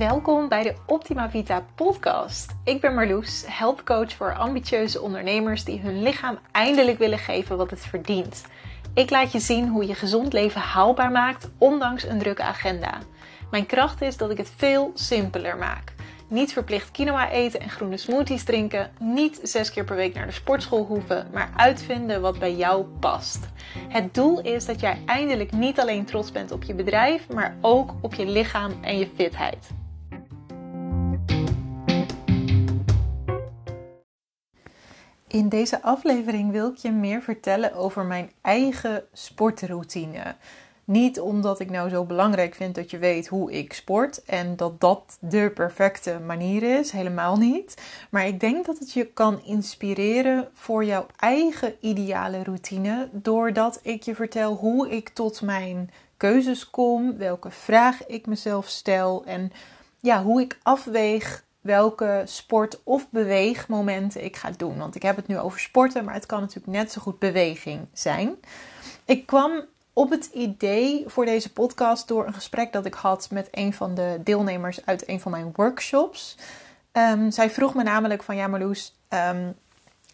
Welkom bij de Optima Vita podcast. Ik ben Marloes, helpcoach voor ambitieuze ondernemers die hun lichaam eindelijk willen geven wat het verdient. Ik laat je zien hoe je gezond leven haalbaar maakt, ondanks een drukke agenda. Mijn kracht is dat ik het veel simpeler maak. Niet verplicht quinoa eten en groene smoothies drinken. Niet zes keer per week naar de sportschool hoeven, maar uitvinden wat bij jou past. Het doel is dat jij eindelijk niet alleen trots bent op je bedrijf, maar ook op je lichaam en je fitheid. In deze aflevering wil ik je meer vertellen over mijn eigen sportroutine. Niet omdat ik nou zo belangrijk vind dat je weet hoe ik sport en dat dat de perfecte manier is, helemaal niet. Maar ik denk dat het je kan inspireren voor jouw eigen ideale routine, doordat ik je vertel hoe ik tot mijn keuzes kom, welke vraag ik mezelf stel en ja, hoe ik afweeg welke sport- of beweegmomenten ik ga doen. Want ik heb het nu over sporten, maar het kan natuurlijk net zo goed beweging zijn. Ik kwam op het idee voor deze podcast door een gesprek dat ik had met een van de deelnemers uit een van mijn workshops. Um, zij vroeg me namelijk van ja Marloes, um,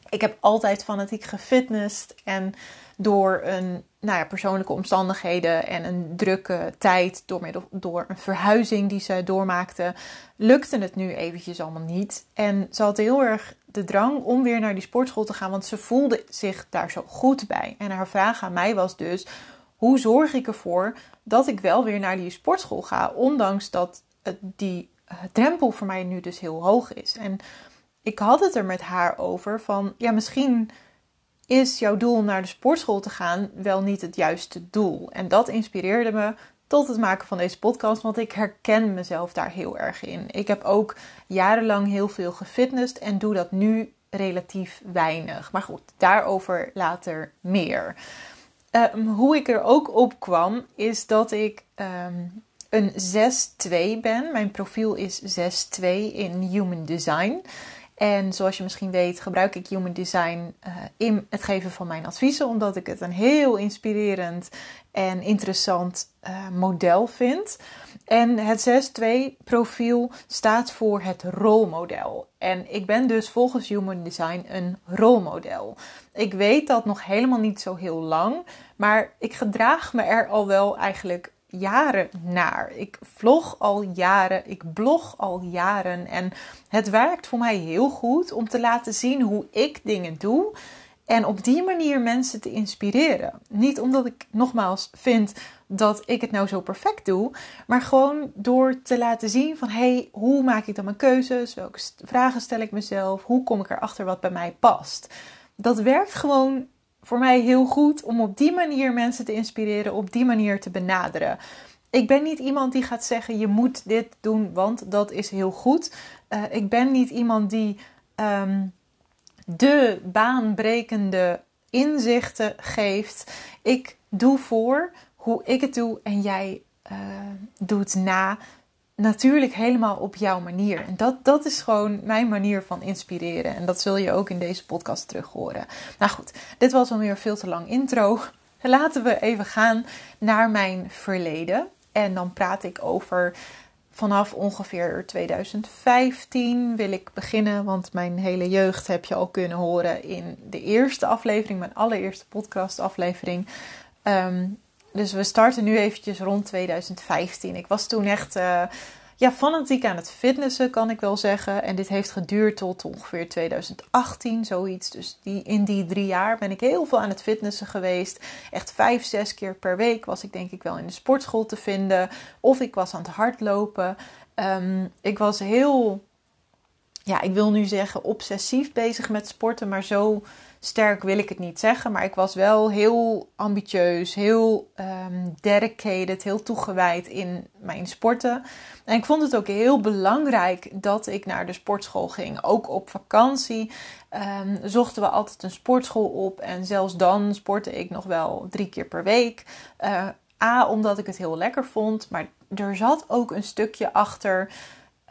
ik heb altijd fanatiek gefitnessd en door een nou ja, persoonlijke omstandigheden en een drukke tijd, door, door een verhuizing die ze doormaakte, lukte het nu eventjes allemaal niet. En ze had heel erg de drang om weer naar die sportschool te gaan, want ze voelde zich daar zo goed bij. En haar vraag aan mij was dus: hoe zorg ik ervoor dat ik wel weer naar die sportschool ga, ondanks dat die eh, drempel voor mij nu dus heel hoog is? En ik had het er met haar over van, ja, misschien is jouw doel naar de sportschool te gaan wel niet het juiste doel. En dat inspireerde me tot het maken van deze podcast, want ik herken mezelf daar heel erg in. Ik heb ook jarenlang heel veel gefitnessd en doe dat nu relatief weinig. Maar goed, daarover later meer. Ehm, hoe ik er ook op kwam, is dat ik um, een 6-2 ben. Mijn profiel is 6-2 in Human Design. En zoals je misschien weet, gebruik ik Human Design uh, in het geven van mijn adviezen, omdat ik het een heel inspirerend en interessant uh, model vind. En het 6-2 profiel staat voor het rolmodel. En ik ben dus volgens Human Design een rolmodel. Ik weet dat nog helemaal niet zo heel lang, maar ik gedraag me er al wel eigenlijk jaren naar. Ik vlog al jaren, ik blog al jaren en het werkt voor mij heel goed om te laten zien hoe ik dingen doe en op die manier mensen te inspireren. Niet omdat ik nogmaals vind dat ik het nou zo perfect doe, maar gewoon door te laten zien van hey, hoe maak ik dan mijn keuzes? Welke vragen stel ik mezelf? Hoe kom ik erachter wat bij mij past? Dat werkt gewoon voor mij heel goed om op die manier mensen te inspireren, op die manier te benaderen. Ik ben niet iemand die gaat zeggen: je moet dit doen, want dat is heel goed. Uh, ik ben niet iemand die um, de baanbrekende inzichten geeft. Ik doe voor hoe ik het doe en jij uh, doet na natuurlijk helemaal op jouw manier. En dat, dat is gewoon mijn manier van inspireren. En dat zul je ook in deze podcast terug horen. Nou goed, dit was alweer veel te lang intro. Laten we even gaan naar mijn verleden. En dan praat ik over vanaf ongeveer 2015 wil ik beginnen. Want mijn hele jeugd heb je al kunnen horen in de eerste aflevering, mijn allereerste podcastaflevering. Um, dus we starten nu eventjes rond 2015. Ik was toen echt uh, ja, fanatiek aan het fitnessen, kan ik wel zeggen. En dit heeft geduurd tot ongeveer 2018, zoiets. Dus die, in die drie jaar ben ik heel veel aan het fitnessen geweest. Echt vijf, zes keer per week was ik denk ik wel in de sportschool te vinden. Of ik was aan het hardlopen. Um, ik was heel, ja, ik wil nu zeggen obsessief bezig met sporten, maar zo sterk wil ik het niet zeggen, maar ik was wel heel ambitieus, heel um, dedicated, heel toegewijd in mijn sporten. En ik vond het ook heel belangrijk dat ik naar de sportschool ging. Ook op vakantie um, zochten we altijd een sportschool op en zelfs dan sportte ik nog wel drie keer per week. Uh, A, omdat ik het heel lekker vond, maar er zat ook een stukje achter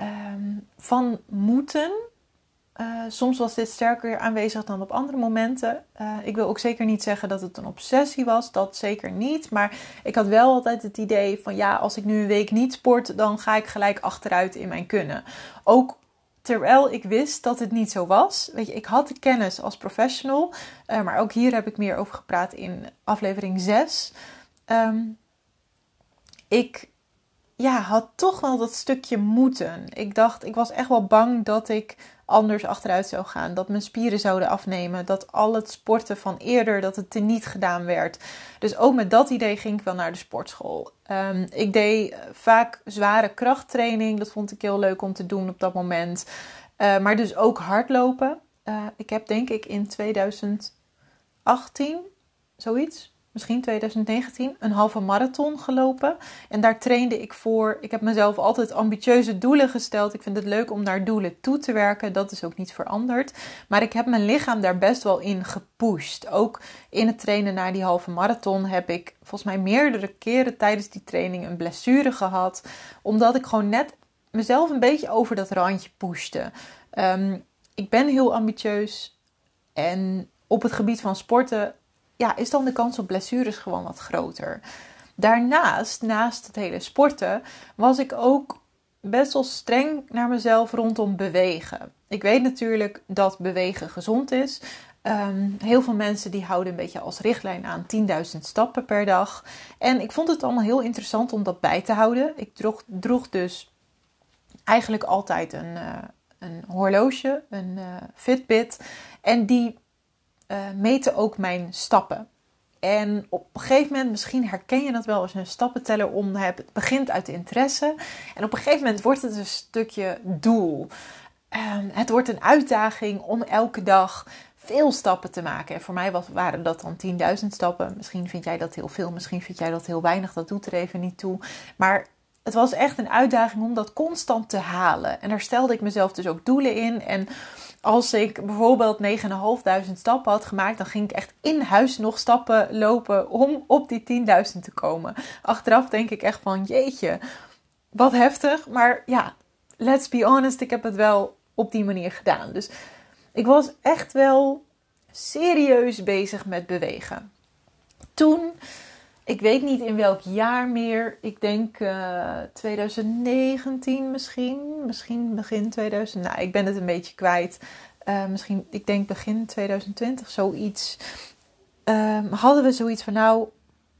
um, van moeten soms was dit sterker aanwezig dan op andere momenten. ik wil ook zeker niet zeggen dat het een obsessie was, dat zeker niet. Maar ik had wel altijd het idee van ja, als ik nu een week niet sport, dan ga ik gelijk achteruit in mijn kunnen. Ook Terwijl ik wist dat het niet zo was. Weet je, ik had de kennis als professional. Uh, maar ook hier heb ik meer over gepraat in aflevering 6. Um, ehm, ik ja, had toch wel dat stukje moeten. Ik dacht, ik was echt wel bang dat ik anders achteruit zou gaan. Dat mijn spieren zouden afnemen. Dat al het sporten van eerder, dat het teniet gedaan werd. Dus ook met dat idee ging ik wel naar de sportschool. Um, ik deed vaak zware krachttraining. Dat vond ik heel leuk om te doen op dat moment. Uh, maar dus ook hardlopen. Uh, ik heb denk ik in 2018, zoiets, misschien 2019, een halve marathon gelopen. En daar trainde ik voor. Ik heb mezelf altijd ambitieuze doelen gesteld. Ik vind het leuk om naar doelen toe te werken. Dat is ook niet veranderd. Maar ik heb mijn lichaam daar best wel in gepusht. Ook in het trainen naar die halve marathon heb ik volgens mij meerdere keren tijdens die training een blessure gehad. Omdat ik gewoon net mezelf een beetje over dat randje pushte. Um, ik ben heel ambitieus. En op het gebied van sporten ja, is dan de kans op blessures gewoon wat groter. Daarnaast, naast het hele sporten, was ik ook best wel streng naar mezelf rondom bewegen. Ik weet natuurlijk dat bewegen gezond is. Ehm, heel veel mensen die houden een beetje als richtlijn aan 10.000 stappen per dag. En ik vond het allemaal heel interessant om dat bij te houden. Ik droeg, dus eigenlijk altijd een, uh, een horloge, een uh, Fitbit. En die uh, meten ook mijn stappen. En op een gegeven moment, misschien herken je dat wel als je een stappenteller om hebt. Het begint uit interesse. En op een gegeven moment wordt het een stukje doel. Um, het wordt een uitdaging om elke dag veel stappen te maken. En voor mij was, waren dat dan 10.000 stappen. Misschien vind jij dat heel veel, misschien vind jij dat heel weinig. Dat doet er even niet toe. Maar het was echt een uitdaging om dat constant te halen. En daar stelde ik mezelf dus ook doelen in. En als ik bijvoorbeeld 9.500 stappen had gemaakt, dan ging ik echt in huis nog stappen lopen om op die 10.000 te komen. Achteraf denk ik echt van jeetje, wat heftig. Maar ja, let's be honest, ik heb het wel op die manier gedaan. Dus ik was echt wel serieus bezig met bewegen. Toen ik weet niet in welk jaar meer. Ik denk uh, eh, 2019 misschien. Misschien begin 2000. Nou, ik ben het een beetje kwijt. Uh, misschien, ik denk begin 2020, zoiets. Uh, hadden we zoiets van, nou,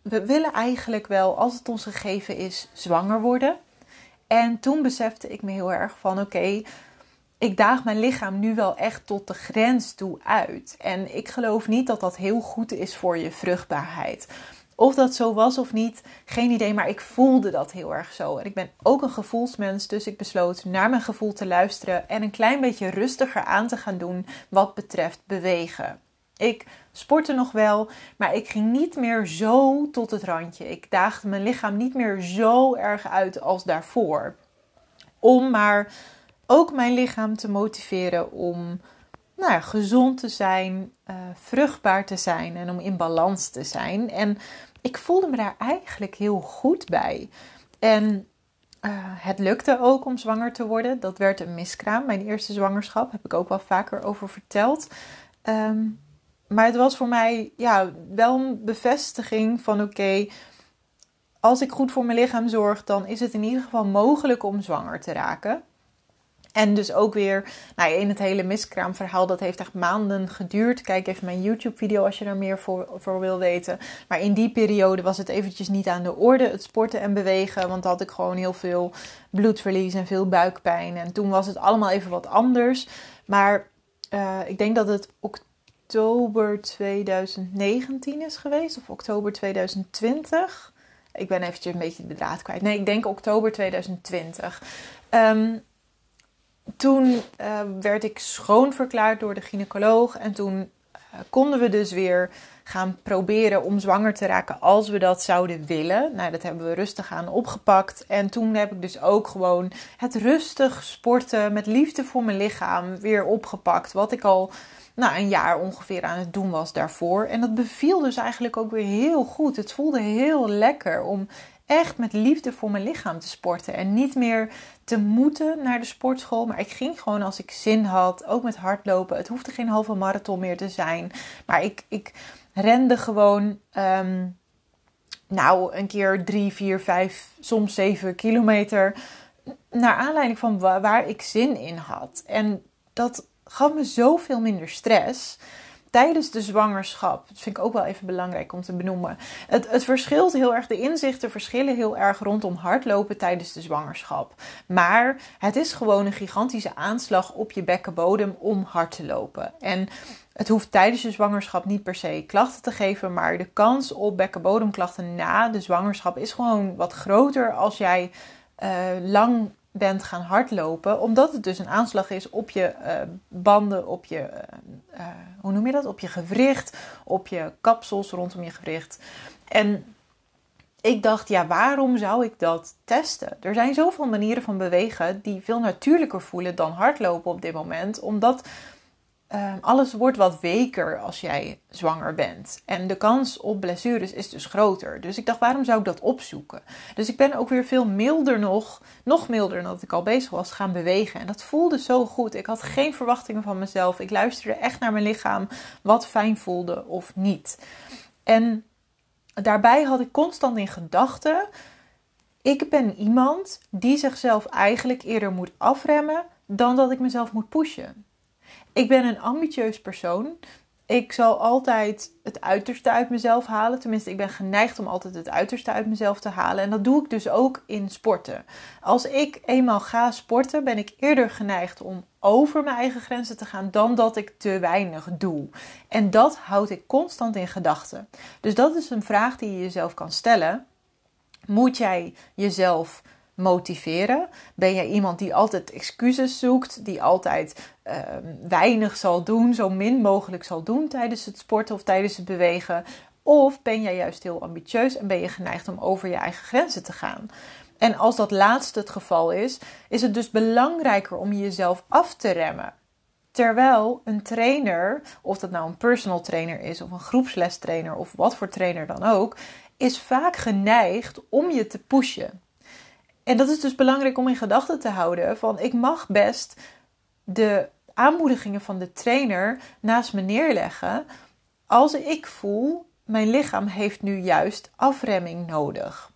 we willen eigenlijk wel, als het ons gegeven is, zwanger worden. En toen besefte ik me heel erg van, oké, ik daag mijn lichaam nu wel echt tot de grens toe uit. En ik geloof niet dat dat heel goed is voor je vruchtbaarheid. Of dat zo was of niet, geen idee, maar ik voelde dat heel erg zo. En ik ben ook een gevoelsmens, dus ik besloot naar mijn gevoel te luisteren en een klein beetje rustiger aan te gaan doen wat betreft bewegen. Ik sportte nog wel, maar ik ging niet meer zo tot het randje. Ik daagde mijn lichaam niet meer zo erg uit als daarvoor. Om maar ook mijn lichaam te motiveren om nou ja, gezond te zijn, uh, vruchtbaar te zijn en om in balans te zijn. En ik voelde me daar eigenlijk heel goed bij. En uh, het lukte ook om zwanger te worden. Dat werd een miskraam. Mijn eerste zwangerschap heb ik ook wel vaker over verteld. Um, maar het was voor mij ja, wel een bevestiging van oké, als ik goed voor mijn lichaam zorg, dan is het in ieder geval mogelijk om zwanger te raken. En dus ook weer, nou in het hele miskraamverhaal, dat heeft echt maanden geduurd. Kijk even mijn YouTube-video als je er meer voor, voor wil weten. Maar in die periode was het eventjes niet aan de orde, het sporten en bewegen. Want had ik gewoon heel veel bloedverlies en veel buikpijn. En toen was het allemaal even wat anders. Maar uh, ik denk dat het oktober 2019 is geweest, of oktober 2020. Ik ben eventjes een beetje de draad kwijt. Nee, ik denk oktober 2020. Um, toen uh, werd ik schoonverklaard door de gynaecoloog. En toen uh, konden we dus weer gaan proberen om zwanger te raken als we dat zouden willen. Nou, dat hebben we rustig aan opgepakt. En toen heb ik dus ook gewoon het rustig sporten met liefde voor mijn lichaam weer opgepakt. Wat ik al nou, een jaar ongeveer aan het doen was daarvoor. En dat beviel dus eigenlijk ook weer heel goed. Het voelde heel lekker om echt met liefde voor mijn lichaam te sporten. En niet meer te moeten naar de sportschool. Maar ik ging gewoon als ik zin had. Ook met hardlopen. Het hoefde geen halve marathon meer te zijn. Maar ik, ik rende gewoon. Ehm, nou, een keer drie, vier, vijf, soms zeven kilometer. Naar aanleiding van waar ik zin in had. En dat gaf me zoveel minder stress tijdens de zwangerschap. Dat vind ik ook wel even belangrijk om te benoemen. Het, het verschilt heel erg, de inzichten verschillen heel erg rondom hardlopen tijdens de zwangerschap. Maar het is gewoon een gigantische aanslag op je bekkenbodem om hard te lopen. En het hoeft tijdens je zwangerschap niet per se klachten te geven, maar de kans op bekkenbodemklachten na de zwangerschap is gewoon wat groter als jij uh, lang bent gaan hardlopen, omdat het dus een aanslag is op je uh, banden, op je, uh, hoe noem je dat? Op je gewricht, op je kapsels rondom je gewricht. En ik dacht, ja, waarom zou ik dat testen? Er zijn zoveel manieren van bewegen die veel natuurlijker voelen dan hardlopen op dit moment, omdat Ehm, alles wordt wat weker als jij zwanger bent. En de kans op blessures is dus groter. Dus ik dacht, waarom zou ik dat opzoeken? Dus ik ben ook weer veel milder nog, nog milder dan dat ik al bezig was, gaan bewegen. En dat voelde zo goed. Ik had geen verwachtingen van mezelf. Ik luisterde echt naar mijn lichaam, wat fijn voelde of niet. En daarbij had ik constant in gedachten: ik ben iemand die zichzelf eigenlijk eerder moet afremmen dan dat ik mezelf moet pushen. Ik ben een ambitieus persoon. Ik zal altijd het uiterste uit mezelf halen. Tenminste, ik ben geneigd om altijd het uiterste uit mezelf te halen. En dat doe ik dus ook in sporten. Als ik eenmaal ga sporten, ben ik eerder geneigd om over mijn eigen grenzen te gaan dan dat ik te weinig doe. En dat houd ik constant in gedachten. Dus dat is een vraag die je jezelf kan stellen. Moet jij jezelf motiveren? Ben jij iemand die altijd excuses zoekt, die altijd ehm, weinig zal doen, zo min mogelijk zal doen tijdens het sporten of tijdens het bewegen? Of ben jij juist heel ambitieus en ben je geneigd om over je eigen grenzen te gaan? En als dat laatste het geval is, is het dus belangrijker om jezelf af te remmen. Terwijl een trainer, of dat nou een personal trainer is of een groepslestrainer of wat voor trainer dan ook, is vaak geneigd om je te pushen. En dat is dus belangrijk om in gedachten te houden: van ik mag best de aanmoedigingen van de trainer naast me neerleggen als ik voel mijn lichaam heeft nu juist afremming nodig.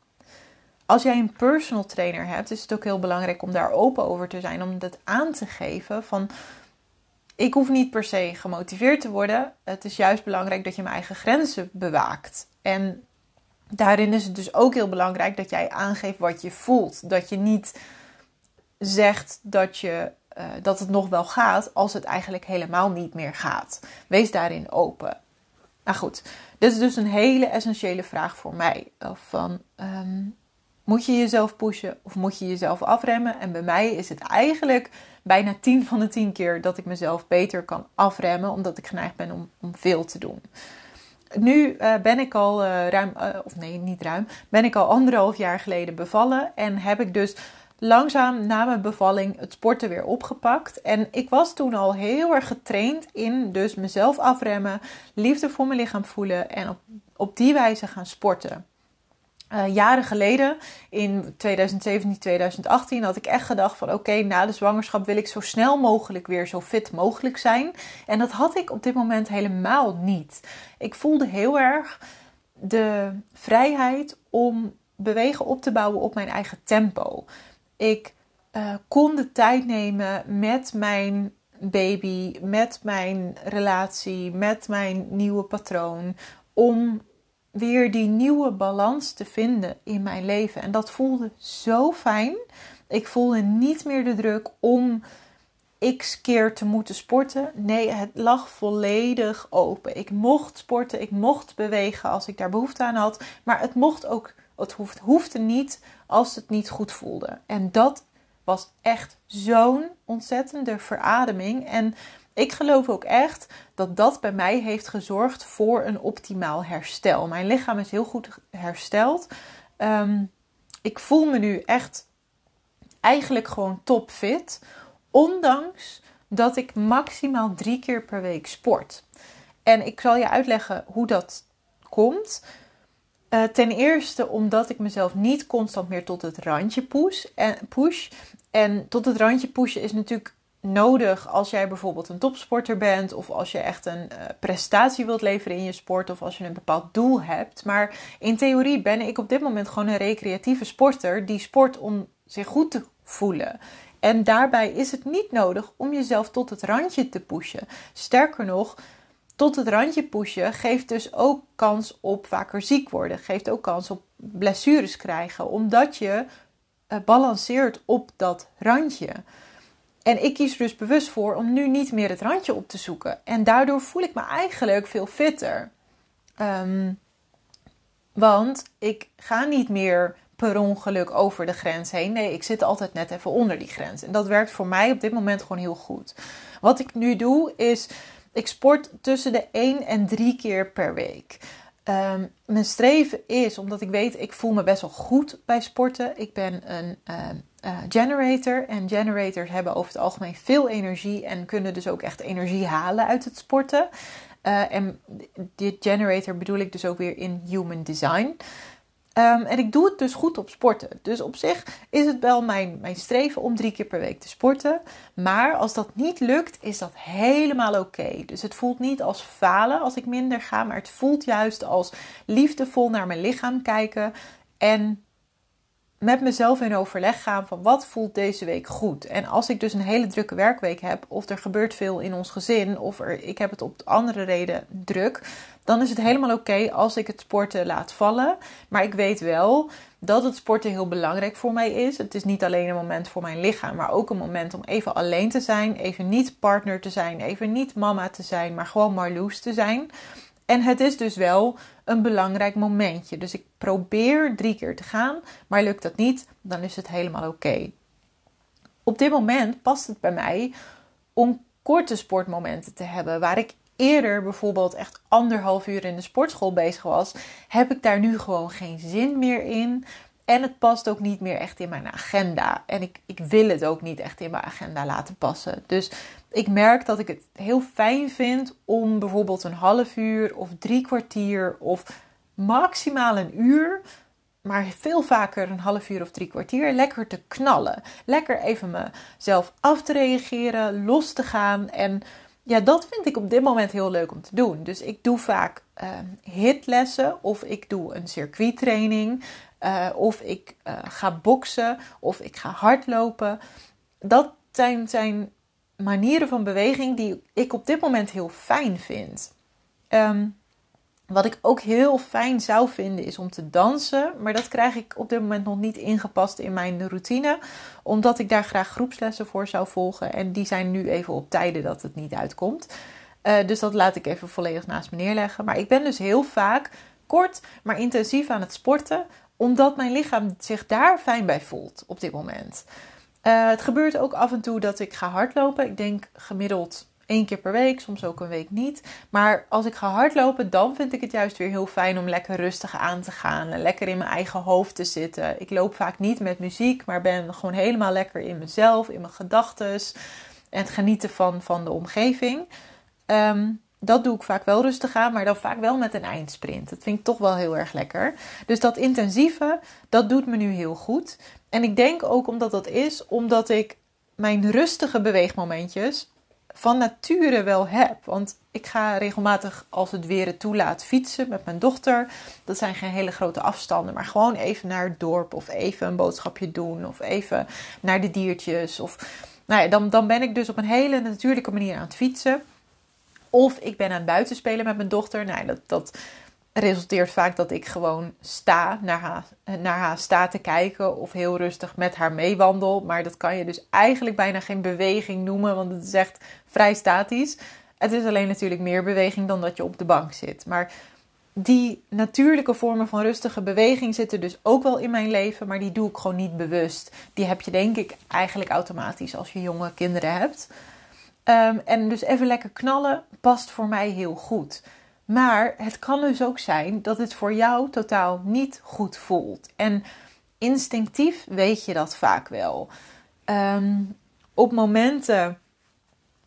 Als jij een personal trainer hebt, is het ook heel belangrijk om daar open over te zijn, om dat aan te geven van ik hoef niet per se gemotiveerd te worden. Het is juist belangrijk dat je mijn eigen grenzen bewaakt. En daarin is het dus ook heel belangrijk dat jij aangeeft wat je voelt. Dat je niet zegt dat, je, uh, dat het nog wel gaat als het eigenlijk helemaal niet meer gaat. Wees daarin open. Nou goed, dit is dus een hele essentiële vraag voor mij. Van, um, moet je jezelf pushen of moet je jezelf afremmen? En bij mij is het eigenlijk bijna 10 van de 10 keer dat ik mezelf beter kan afremmen, omdat ik geneigd ben om, om veel te doen. Nu uh, ben ik al uh, ruim, uh, of nee, niet ruim, ben ik al anderhalf jaar geleden bevallen en heb ik dus langzaam na mijn bevalling het sporten weer opgepakt. En ik was toen al heel erg getraind in dus mezelf afremmen, liefde voor mijn lichaam voelen en op, op die wijze gaan sporten. Uh, jaren geleden, in 2017, 2018, had ik echt gedacht van oké, na de zwangerschap wil ik zo snel mogelijk weer zo fit mogelijk zijn. En dat had ik op dit moment helemaal niet. Ik voelde heel erg de vrijheid om bewegen op te bouwen op mijn eigen tempo. Ik uh, kon de tijd nemen met mijn baby, met mijn relatie, met mijn nieuwe patroon, om weer die nieuwe balans te vinden in mijn leven. En dat voelde zo fijn. Ik voelde niet meer de druk om x keer te moeten sporten. Nee, het lag volledig open. Ik mocht sporten, ik mocht bewegen als ik daar behoefte aan had. Maar het mocht ook, het hoefde niet als het niet goed voelde. En dat was echt zo'n ontzettende verademing. En ik geloof ook echt dat dat bij mij heeft gezorgd voor een optimaal herstel. Mijn lichaam is heel goed hersteld. Ehm, ik voel me nu echt eigenlijk gewoon topfit. Ondanks dat ik maximaal drie keer per week sport. En ik zal je uitleggen hoe dat komt. Uh, ten eerste omdat ik mezelf niet constant meer tot het randje push. En, push. en tot het randje pushen is natuurlijk nodig als jij bijvoorbeeld een topsporter bent of als je echt een uh, prestatie wilt leveren in je sport of als je een bepaald doel hebt. Maar in theorie ben ik op dit moment gewoon een recreatieve sporter die sport om zich goed te voelen. En daarbij is het niet nodig om jezelf tot het randje te pushen. Sterker nog, tot het randje pushen geeft dus ook kans op vaker ziek worden. Geeft ook kans op blessures krijgen, omdat je uh, balanceert op dat randje. En ik kies er dus bewust voor om nu niet meer het randje op te zoeken. En daardoor voel ik me eigenlijk veel fitter. Um, want ik ga niet meer per ongeluk over de grens heen. Nee, ik zit altijd net even onder die grens. En dat werkt voor mij op dit moment gewoon heel goed. Wat ik nu doe is, ik sport tussen de 1 en 3 keer per week. Um, mijn streven is, omdat ik weet, ik voel me best wel goed bij sporten. Ik ben een uh, generator. En generators hebben over het algemeen veel energie en kunnen dus ook echt energie halen uit het sporten. Uh, en dit generator bedoel ik dus ook weer in human design. Um, en ik doe het dus goed op sporten. Dus op zich is het wel mijn, mijn streven om drie keer per week te sporten. Maar als dat niet lukt, is dat helemaal oké. Dus het voelt niet als falen als ik minder ga. Maar het voelt juist als liefdevol naar mijn lichaam kijken. En met mezelf in overleg gaan van wat voelt deze week goed. En als ik dus een hele drukke werkweek heb, of er gebeurt veel in ons gezin, of er, ik heb het op andere reden druk, dan is het helemaal oké als ik het sporten laat vallen. Maar ik weet wel dat het sporten heel belangrijk voor mij is. Het is niet alleen een moment voor mijn lichaam, maar ook een moment om even alleen te zijn, even niet partner te zijn, even niet mama te zijn, maar gewoon Marloes te zijn. En het is dus wel een belangrijk momentje. Dus ik probeer drie keer te gaan, maar lukt dat niet, dan is het helemaal oké. Op dit moment past het bij mij om korte sportmomenten te hebben. Waar ik eerder bijvoorbeeld echt anderhalf uur in de sportschool bezig was, heb ik daar nu gewoon geen zin meer in. En het past ook niet meer echt in mijn agenda. En ik, ik wil het ook niet echt in mijn agenda laten passen. Dus ik merk dat ik het heel fijn vind om bijvoorbeeld een half uur of drie kwartier of maximaal een uur, maar veel vaker een half uur of drie kwartier, lekker te knallen. Lekker even mezelf af te reageren, los te gaan. En ja, dat vind ik op dit moment heel leuk om te doen. Dus ik doe vaak uh, hitlessen of ik doe een circuittraining. Uh, of ik uh, ga boksen of ik ga hardlopen. Dat zijn, zijn manieren van beweging die ik op dit moment heel fijn vind. Um, wat ik ook heel fijn zou vinden is om te dansen. Maar dat krijg ik op dit moment nog niet ingepast in mijn routine. Omdat ik daar graag groepslessen voor zou volgen. En die zijn nu even op tijden dat het niet uitkomt. Uh, dus dat laat ik even volledig naast me neerleggen. Maar ik ben dus heel vaak kort, maar intensief aan het sporten. Omdat mijn lichaam zich daar fijn bij voelt op dit moment. Uh, het gebeurt ook af en toe dat ik ga hardlopen. Ik denk gemiddeld één keer per week, soms ook een week niet. Maar als ik ga hardlopen, dan vind ik het juist weer heel fijn om lekker rustig aan te gaan. Lekker in mijn eigen hoofd te zitten. Ik loop vaak niet met muziek, maar ben gewoon helemaal lekker in mezelf, in mijn gedachten. En het genieten van, van de omgeving. Um, dat doe ik vaak wel rustig aan, maar dan vaak wel met een eindsprint. Dat vind ik toch wel heel erg lekker. Dus dat intensieve, dat doet me nu heel goed. En ik denk ook omdat dat is, omdat ik mijn rustige beweegmomentjes van nature wel heb. Want ik ga regelmatig, als het weer het toelaat, fietsen met mijn dochter. Dat zijn geen hele grote afstanden, maar gewoon even naar het dorp of even een boodschapje doen of even naar de diertjes. Of, nou ja, dan, dan ben ik dus op een hele natuurlijke manier aan het fietsen. Of ik ben aan het buiten spelen met mijn dochter. Nou, dat, dat resulteert vaak dat ik gewoon sta, naar haar, naar haar sta te kijken of heel rustig met haar meewandel. Maar dat kan je dus eigenlijk bijna geen beweging noemen, want het is echt vrij statisch. Het is alleen natuurlijk meer beweging dan dat je op de bank zit. Maar die natuurlijke vormen van rustige beweging zitten dus ook wel in mijn leven, maar die doe ik gewoon niet bewust. Die heb je denk ik eigenlijk automatisch als je jonge kinderen hebt. Um, en dus even lekker knallen past voor mij heel goed. Maar het kan dus ook zijn dat het voor jou totaal niet goed voelt. En instinctief weet je dat vaak wel. Um, op momenten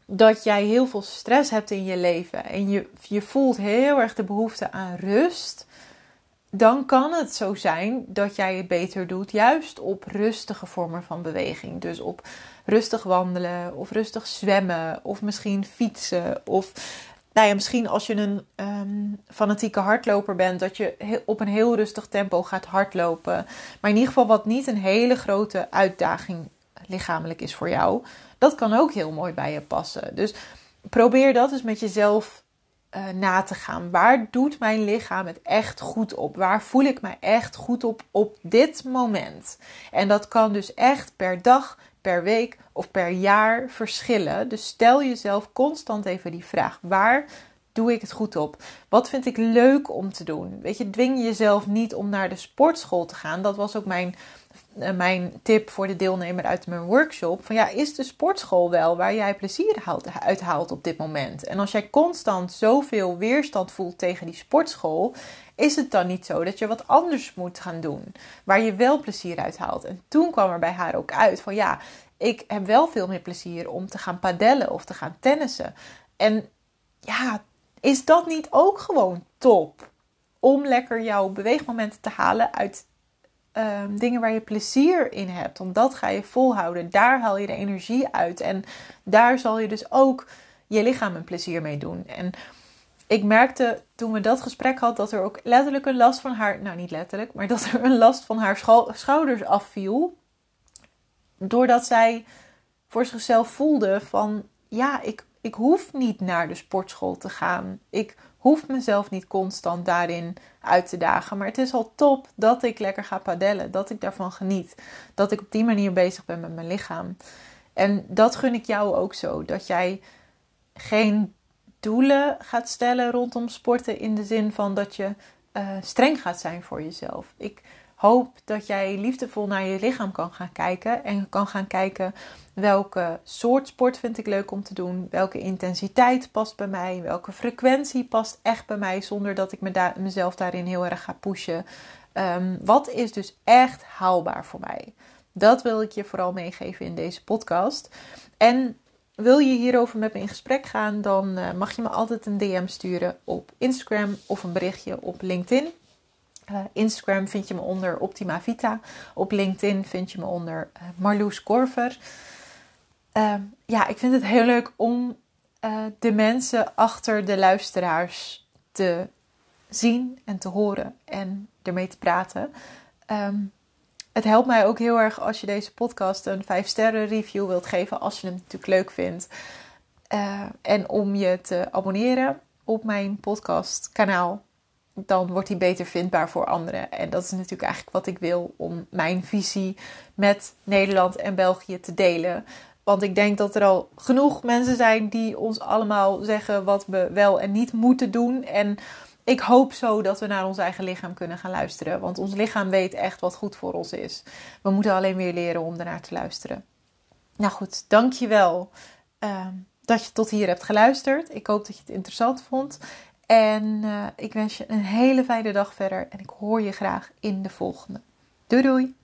dat jij heel veel stress hebt in je leven en je, je voelt heel erg de behoefte aan rust, dan kan het zo zijn dat jij het beter doet juist op rustige vormen van beweging. Dus op rustig wandelen of rustig zwemmen of misschien fietsen of nou ja, misschien als je een um, fanatieke hardloper bent, dat je op een heel rustig tempo gaat hardlopen. Maar in ieder geval wat niet een hele grote uitdaging lichamelijk is voor jou. Dat kan ook heel mooi bij je passen. Dus probeer dat eens met jezelf uh, na te gaan. Waar doet mijn lichaam het echt goed op? Waar voel ik mij echt goed op op dit moment? En dat kan dus echt per dag, per week of per jaar verschillen. Dus stel jezelf constant even die vraag: waar doe ik het goed op? Wat vind ik leuk om te doen? Weet je, dwing jezelf niet om naar de sportschool te gaan. Dat was ook mijn, eh, mijn tip voor de deelnemer uit mijn workshop. Van ja, is de sportschool wel waar jij plezier uit haalt op dit moment? En als jij constant zoveel weerstand voelt tegen die sportschool, is het dan niet zo dat je wat anders moet gaan doen waar je wel plezier uit haalt? En toen kwam er bij haar ook uit van ja, ik heb wel veel meer plezier om te gaan padellen of te gaan tennissen. En ja, is dat niet ook gewoon top? Om lekker jouw beweegmomenten te halen uit ehm, dingen waar je plezier in hebt. Want dat ga je volhouden. Daar haal je de energie uit. En daar zal je dus ook je lichaam een plezier mee doen. En ik merkte toen we dat gesprek hadden dat er ook letterlijk een last van haar, nou niet letterlijk, maar dat er een last van haar schouders afviel. Doordat zij voor zichzelf voelde van ja, ik, ik hoef niet naar de sportschool te gaan. Ik hoef mezelf niet constant daarin uit te dagen. Maar het is al top dat ik lekker ga padellen. Dat ik daarvan geniet. Dat ik op die manier bezig ben met mijn lichaam. En dat gun ik jou ook zo. Dat jij geen doelen gaat stellen rondom sporten in de zin van dat je uh, streng gaat zijn voor jezelf. Ik hoop dat jij liefdevol naar je lichaam kan gaan kijken en kan gaan kijken welke soort sport vind ik leuk om te doen, welke intensiteit past bij mij, welke frequentie past echt bij mij zonder dat ik me mezelf daarin heel erg ga pushen. Um, wat is dus echt haalbaar voor mij? Dat wil ik je vooral meegeven in deze podcast. En wil je hierover met me in gesprek gaan, dan uh, mag je me altijd een DM sturen op Instagram of een berichtje op LinkedIn. Uh, Instagram vind je me onder Optima Vita. Op LinkedIn vind je me onder uh, Marloes Korver. Ehm, ja, ik vind het heel leuk om de mensen achter de luisteraars te zien en te horen en ermee te praten. Um, het helpt mij ook heel erg als je deze podcast een 5 sterren review wilt geven. Als je hem natuurlijk leuk vindt. En om je te abonneren op mijn podcastkanaal. Dan wordt hij beter vindbaar voor anderen. En dat is natuurlijk eigenlijk wat ik wil om mijn visie met Nederland en België te delen. Want ik denk dat er al genoeg mensen zijn die ons allemaal zeggen wat we wel en niet moeten doen. En ik hoop zo dat we naar ons eigen lichaam kunnen gaan luisteren. Want ons lichaam weet echt wat goed voor ons is. We moeten alleen weer leren om ernaar te luisteren. Nou goed, dankjewel uh, dat je tot hier hebt geluisterd. Ik hoop dat je het interessant vond. En uh, ik wens je een hele fijne dag verder. En ik hoor je graag in de volgende. Doei doei!